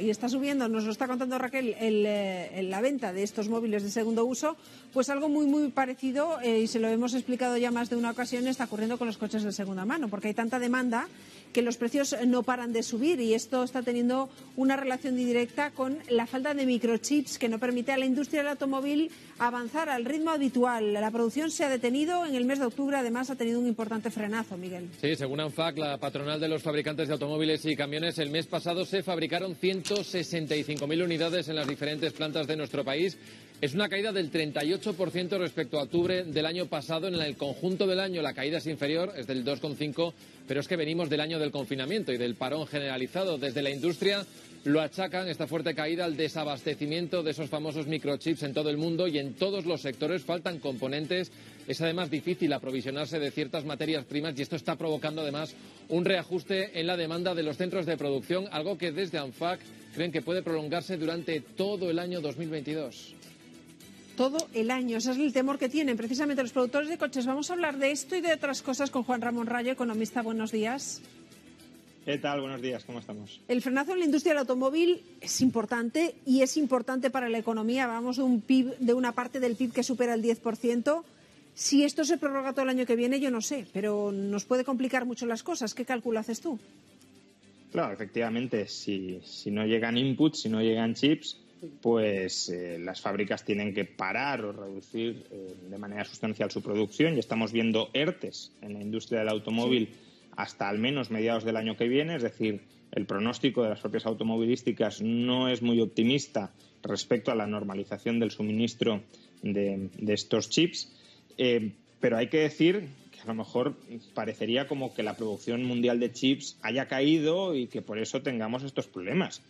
Y está subiendo, nos lo está contando Raquel, el, eh, la venta de estos móviles de segundo uso, pues algo muy, muy parecido, eh, y se lo hemos explicado ya más de una ocasión, está ocurriendo con los coches de segunda mano, porque hay tanta demanda que los precios no paran de subir y esto está teniendo una relación directa con la falta de microchips que no permite a la industria del automóvil avanzar al ritmo habitual. La producción se ha detenido en el mes de octubre, además ha tenido un importante frenazo, Miguel. Sí, según ANFAC, la patronal de los fabricantes de automóviles y camiones, el mes pasado se fabricaron 165.000 unidades en las diferentes plantas de nuestro país. Es una caída del 38% respecto a octubre del año pasado. En el conjunto del año la caída es inferior, es del 2,5%, pero es que venimos del año del confinamiento y del parón generalizado. Desde la industria lo achacan esta fuerte caída al desabastecimiento de esos famosos microchips en todo el mundo y en todos los sectores faltan componentes. Es además difícil aprovisionarse de ciertas materias primas y esto está provocando además un reajuste en la demanda de los centros de producción, algo que desde ANFAC creen que puede prolongarse durante todo el año 2022 todo el año. Ese es el temor que tienen precisamente los productores de coches. Vamos a hablar de esto y de otras cosas con Juan Ramón Rayo, economista. Buenos días. ¿Qué tal? Buenos días, ¿cómo estamos? El frenazo en la industria del automóvil es importante y es importante para la economía. Vamos de un PIB, de una parte del PIB que supera el 10%. Si esto se prorroga todo el año que viene, yo no sé, pero nos puede complicar mucho las cosas. ¿Qué cálculo haces tú? Claro, efectivamente, si, si no llegan inputs, si no llegan chips, pues eh, las fábricas tienen que parar o reducir eh, de manera sustancial su producción y estamos viendo ERTES en la industria del automóvil hasta al menos mediados del año que viene, es decir, el pronóstico de las propias automovilísticas no es muy optimista respecto a la normalización del suministro de, estos chips, eh, pero hay que decir que a lo mejor parecería como que la producción mundial de chips haya caído y que por eso tengamos estos problemas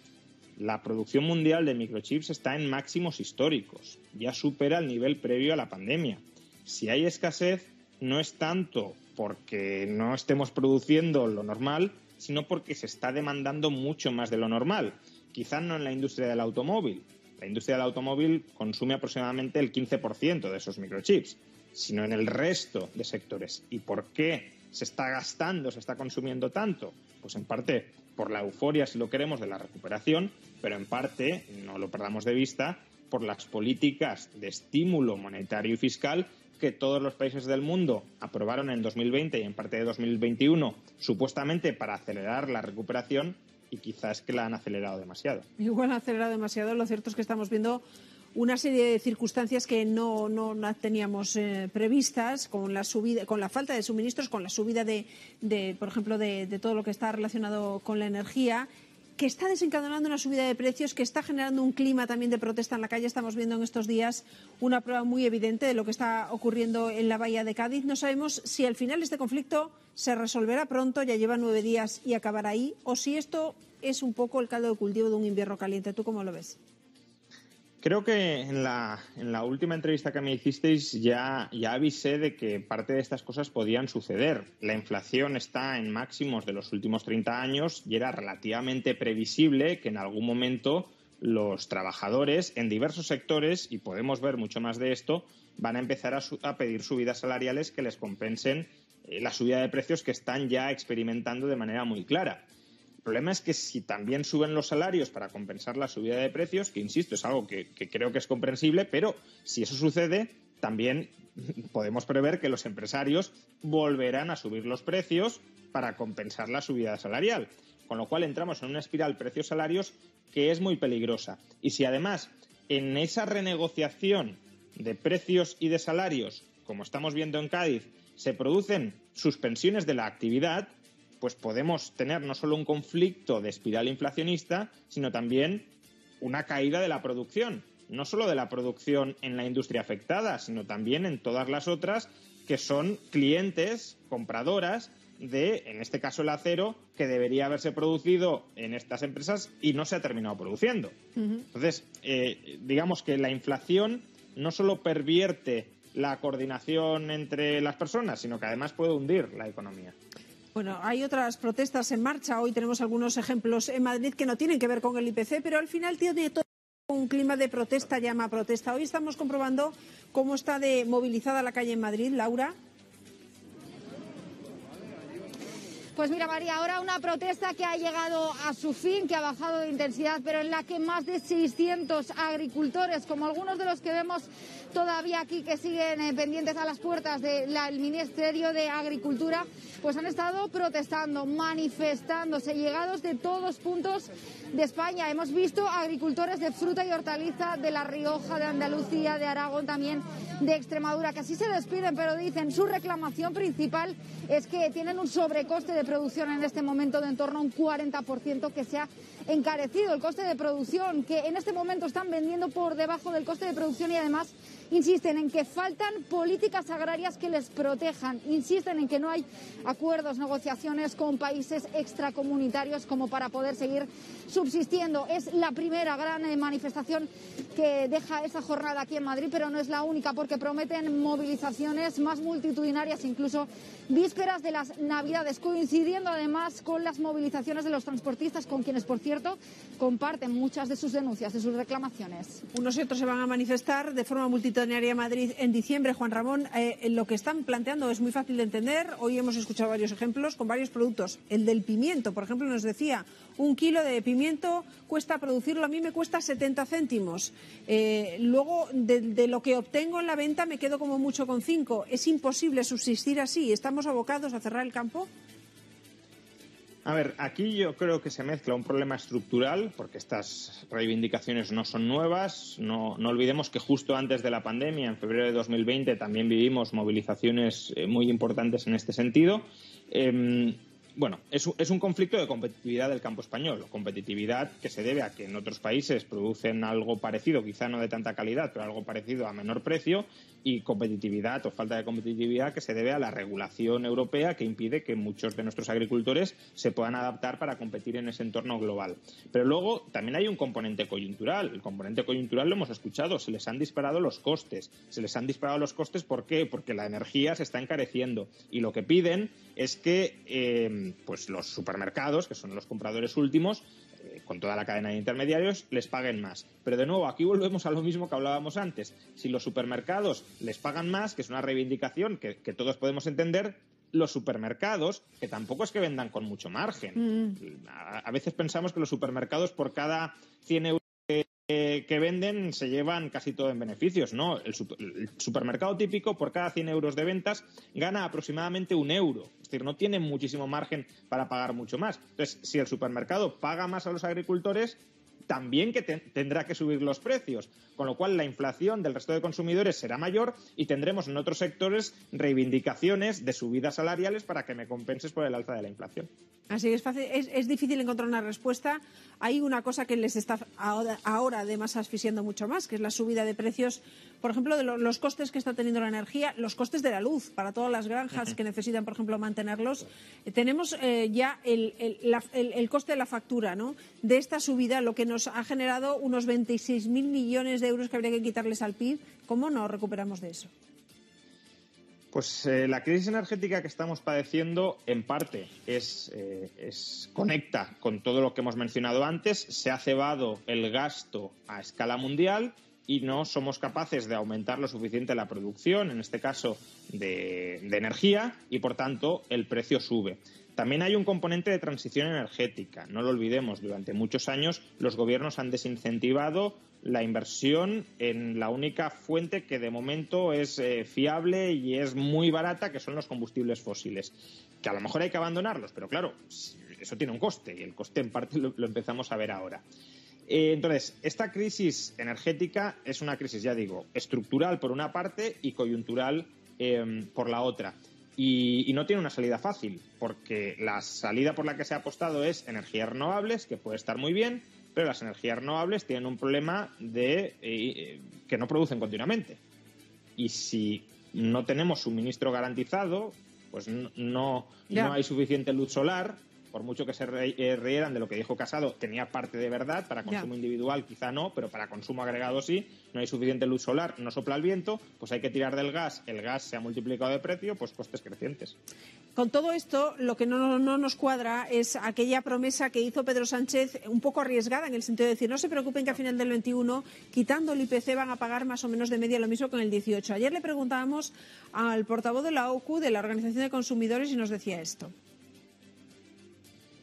la producción mundial de microchips está en máximos históricos, ya supera el nivel previo a la pandemia. Si hay escasez, no es tanto porque no estemos produciendo lo normal, sino porque se está demandando mucho más de lo normal. Quizá no en la industria del automóvil. La industria del automóvil consume aproximadamente el 15% de esos microchips, sino en el resto de sectores. ¿Y por qué se está gastando, se está consumiendo tanto? Pues en parte por la euforia, si lo queremos, de la recuperación, pero en parte, no lo perdamos de vista, por las políticas de estímulo monetario y fiscal que todos los países del mundo aprobaron en 2020 y en parte de 2021, supuestamente para acelerar la recuperación, y quizás que la han acelerado demasiado. Igual acelerado demasiado. Lo cierto es que estamos viendo una serie de circunstancias que no, no, teníamos eh, previstas, con la subida, con la falta de suministros, con la subida de, de por ejemplo, de, de, todo lo que está relacionado con la energía, que está desencadenando una subida de precios, que está generando un clima también de protesta en la calle. Estamos viendo en estos días una prueba muy evidente de lo que está ocurriendo en la bahía de Cádiz. No sabemos si al final este conflicto se resolverá pronto, ya lleva nueve días y acabará ahí, o si esto es un poco el caldo de cultivo de un invierno caliente. ¿Tú cómo lo ves? Creo que en la, en la última entrevista que me hicisteis ya, avisé de que parte de estas cosas podían suceder. La inflación está en máximos de los últimos 30 años y era relativamente previsible que en algún momento los trabajadores en diversos sectores, y podemos ver mucho más de esto, van a empezar a, a pedir subidas salariales que les compensen eh, la subida de precios que están ya experimentando de manera muy clara. El problema es que si también suben los salarios para compensar la subida de precios, que insisto, es algo que, creo que es comprensible, pero si eso sucede, también podemos prever que los empresarios volverán a subir los precios para compensar la subida salarial. Con lo cual entramos en una espiral precios-salarios que es muy peligrosa. Y si además en esa renegociación de precios y de salarios, como estamos viendo en Cádiz, se producen suspensiones de la actividad, pues podemos tener no solo un conflicto de espiral inflacionista, sino también una caída de la producción. No solo de la producción en la industria afectada, sino también en todas las otras que son clientes, compradoras de, en este caso, el acero que debería haberse producido en estas empresas y no se ha terminado produciendo. Entonces, eh, digamos que la inflación no solo pervierte la coordinación entre las personas, sino que además puede hundir la economía. Bueno, hay otras protestas en marcha. Hoy tenemos algunos ejemplos en Madrid que no tienen que ver con el IPC, pero al final tiene todo un clima de protesta, llama protesta. Hoy estamos comprobando cómo está de movilizada la calle en Madrid, Laura. Pues mira, María, ahora una protesta que ha llegado a su fin, que ha bajado de intensidad, pero en la que más de 600 agricultores, como algunos de los que vemos todavía aquí que siguen eh, pendientes a las puertas del Ministerio de Agricultura, pues han estado protestando, manifestándose, llegados de todos puntos de España. Hemos visto agricultores de fruta y hortaliza de La Rioja, de Andalucía, de Aragón, también de Extremadura, que así se despiden, pero dicen su reclamación principal es que tienen un sobrecoste de producción en este momento de en torno a un 40% que se ha encarecido el coste de producción, que en este momento están vendiendo por debajo del coste de producción y además insisten en que faltan políticas agrarias que les protejan, insisten en que no hay acuerdos, negociaciones con países extracomunitarios como para poder seguir subsistiendo. Es la primera gran eh, manifestación que deja esa jornada aquí en Madrid, pero no es la única porque prometen movilizaciones más multitudinarias, incluso vísperas de las Navidades, coincidiendo además con las movilizaciones de los transportistas, con quienes, por cierto, comparten muchas de sus denuncias, de sus reclamaciones. Unos y otros se van a manifestar de forma multitudinaria en Madrid en diciembre. Juan Ramón, eh, lo que están planteando es muy fácil de entender. Hoy hemos escuchado varios ejemplos con varios productos. El del pimiento, por ejemplo, nos decía, un kilo de pimiento cuesta producirlo, a mí me cuesta 70 céntimos. Eh, luego, de, de, lo que obtengo en la venta, me quedo como mucho con 5. Es imposible subsistir así. ¿Estamos abocados a cerrar el campo? A ver, aquí yo creo que se mezcla un problema estructural, porque estas reivindicaciones no son nuevas. No, no olvidemos que justo antes de la pandemia, en febrero de 2020, también vivimos movilizaciones eh, muy importantes en este sentido. Eh, bueno, es, es, un conflicto de competitividad del campo español, competitividad que se debe a que en otros países producen algo parecido, quizá no de tanta calidad, pero algo parecido a menor precio, y competitividad o falta de competitividad que se debe a la regulación europea que impide que muchos de nuestros agricultores se puedan adaptar para competir en ese entorno global. Pero luego también hay un componente coyuntural. El componente coyuntural lo hemos escuchado, se les han disparado los costes. Se les han disparado los costes ¿por qué? Porque la energía se está encareciendo y lo que piden es que eh, pues los supermercados, que son los compradores últimos, con toda la cadena de intermediarios, les paguen más. Pero de nuevo, aquí volvemos a lo mismo que hablábamos antes. Si los supermercados les pagan más, que es una reivindicación que, que todos podemos entender, los supermercados, que tampoco es que vendan con mucho margen. Mm. A, a, veces pensamos que los supermercados por cada 100 euros que, que venden se llevan casi todo en beneficios. No, el, super, el, supermercado típico por cada 100 euros de ventas gana aproximadamente un euro. Es decir, no tiene muchísimo margen para pagar mucho más. Entonces, si el supermercado paga más a los agricultores, también que te tendrá que subir los precios, con lo cual la inflación del resto de consumidores será mayor y tendremos en otros sectores reivindicaciones de subidas salariales para que me compenses por el alza de la inflación. Así que es, fácil, es, es, difícil encontrar una respuesta. Hay una cosa que les está ahora, ahora, además asfixiando mucho más, que es la subida de precios, por ejemplo, de lo, los costes que está teniendo la energía, los costes de la luz para todas las granjas que necesitan, por ejemplo, mantenerlos. Eh, tenemos eh, ya el, el, la, el, coste de la factura ¿no? de esta subida, lo que nos ha generado unos 26.000 millones de euros que habría que quitarles al PIB. ¿Cómo nos recuperamos de eso? Pues eh, la crisis energética que estamos padeciendo, en parte, es, eh, es, conecta con todo lo que hemos mencionado antes. Se ha cebado el gasto a escala mundial y no somos capaces de aumentar lo suficiente la producción, en este caso de energía, y por tanto el precio sube. También hay un componente de transición energética. No lo olvidemos, durante muchos años los gobiernos han desincentivado la inversión en la única fuente que de momento es eh, fiable y es muy barata, que son los combustibles fósiles. Que a lo mejor hay que abandonarlos, pero claro, eso tiene un coste y el coste en parte lo, empezamos a ver ahora. Eh, entonces, esta crisis energética es una crisis, ya digo, estructural por una parte y coyuntural eh, por la otra. Y, y, no tiene una salida fácil, porque la salida por la que se ha apostado es energías renovables, que puede estar muy bien, pero las energías renovables tienen un problema de eh, que no producen continuamente. Y si no tenemos suministro garantizado, pues no, no, no hay suficiente luz solar, por mucho que se eh, rieran de lo que dijo Casado, tenía parte de verdad, para consumo individual quizá no, pero para consumo agregado sí, no hay suficiente luz solar, no sopla el viento, pues hay que tirar del gas, el gas se ha multiplicado de precio, pues costes crecientes. Con todo esto, lo que no, no, nos cuadra es aquella promesa que hizo Pedro Sánchez, un poco arriesgada en el sentido de decir, no se preocupen que a final del 21, quitando el IPC, van a pagar más o menos de media lo mismo que en el 18. Ayer le preguntábamos al portavoz de la OCU, de la Organización de Consumidores, y nos decía esto.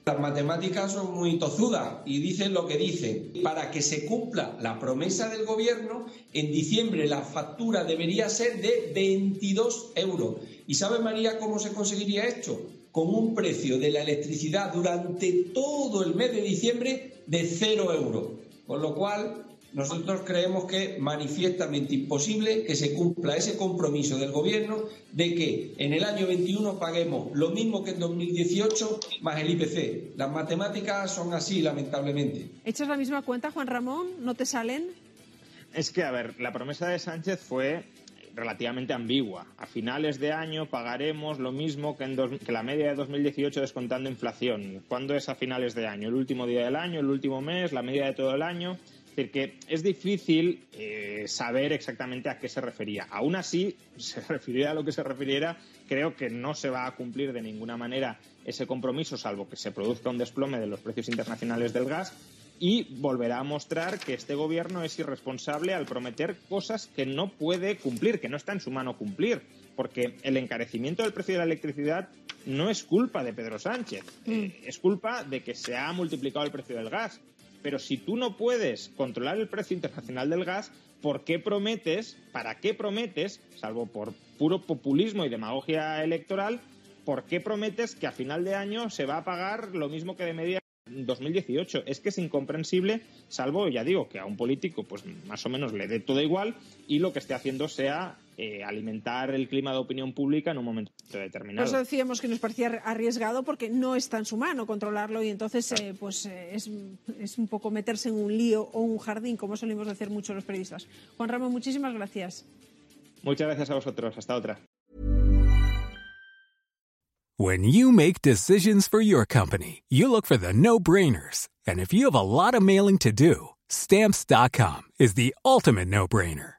Las matemáticas son muy tozudas y dicen lo que dicen. Para que se cumpla la promesa del gobierno, en diciembre la factura debería ser de 22 euros. ¿Y sabe María cómo se conseguiría esto? Con un precio de la electricidad durante todo el mes de diciembre de 0 euros. Con lo cual, nosotros creemos que es manifiestamente imposible que se cumpla ese compromiso del Gobierno de que en el año 21 paguemos lo mismo que en 2018 más el IPC. Las matemáticas son así, lamentablemente. ¿Echas la misma cuenta, Juan Ramón? ¿No te salen? Es que, a ver, la promesa de Sánchez fue relativamente ambigua. A finales de año pagaremos lo mismo que, en que la media de 2018 descontando inflación. ¿Cuándo es a finales de año? ¿El último día del año? ¿El último mes? ¿La media de todo el año? Decir, que es difícil eh, saber exactamente a qué se refería. Aún así, se refiriera a lo que se refiriera, creo que no se va a cumplir de ninguna manera ese compromiso, salvo que se produzca un desplome de los precios internacionales del gas. Y volverá a mostrar que este gobierno es irresponsable al prometer cosas que no puede cumplir, que no está en su mano cumplir. Porque el encarecimiento del precio de la electricidad no es culpa de Pedro Sánchez, mm. eh, es culpa de que se ha multiplicado el precio del gas pero si tú no puedes controlar el precio internacional del gas, ¿por qué prometes, para qué prometes, salvo por puro populismo y demagogia electoral, ¿por qué prometes que a final de año se va a pagar lo mismo que de media 2018. Es que es incomprensible, salvo, ya digo, que a un político pues más o menos le dé todo igual y lo que esté haciendo sea eh, alimentar el clima de opinión pública en un momento determinado. Por eso decíamos que nos parecía arriesgado porque no está en su mano controlarlo y entonces eh, pues eh, es, es, un poco meterse en un lío o un jardín, como solemos hacer muchos los periodistas. Juan Ramón, muchísimas gracias. Muchas gracias a vosotros. Hasta otra. When you make decisions for your company, you look for the no-brainers. And if you have a lot of mailing to do, stamps.com is the ultimate no-brainer.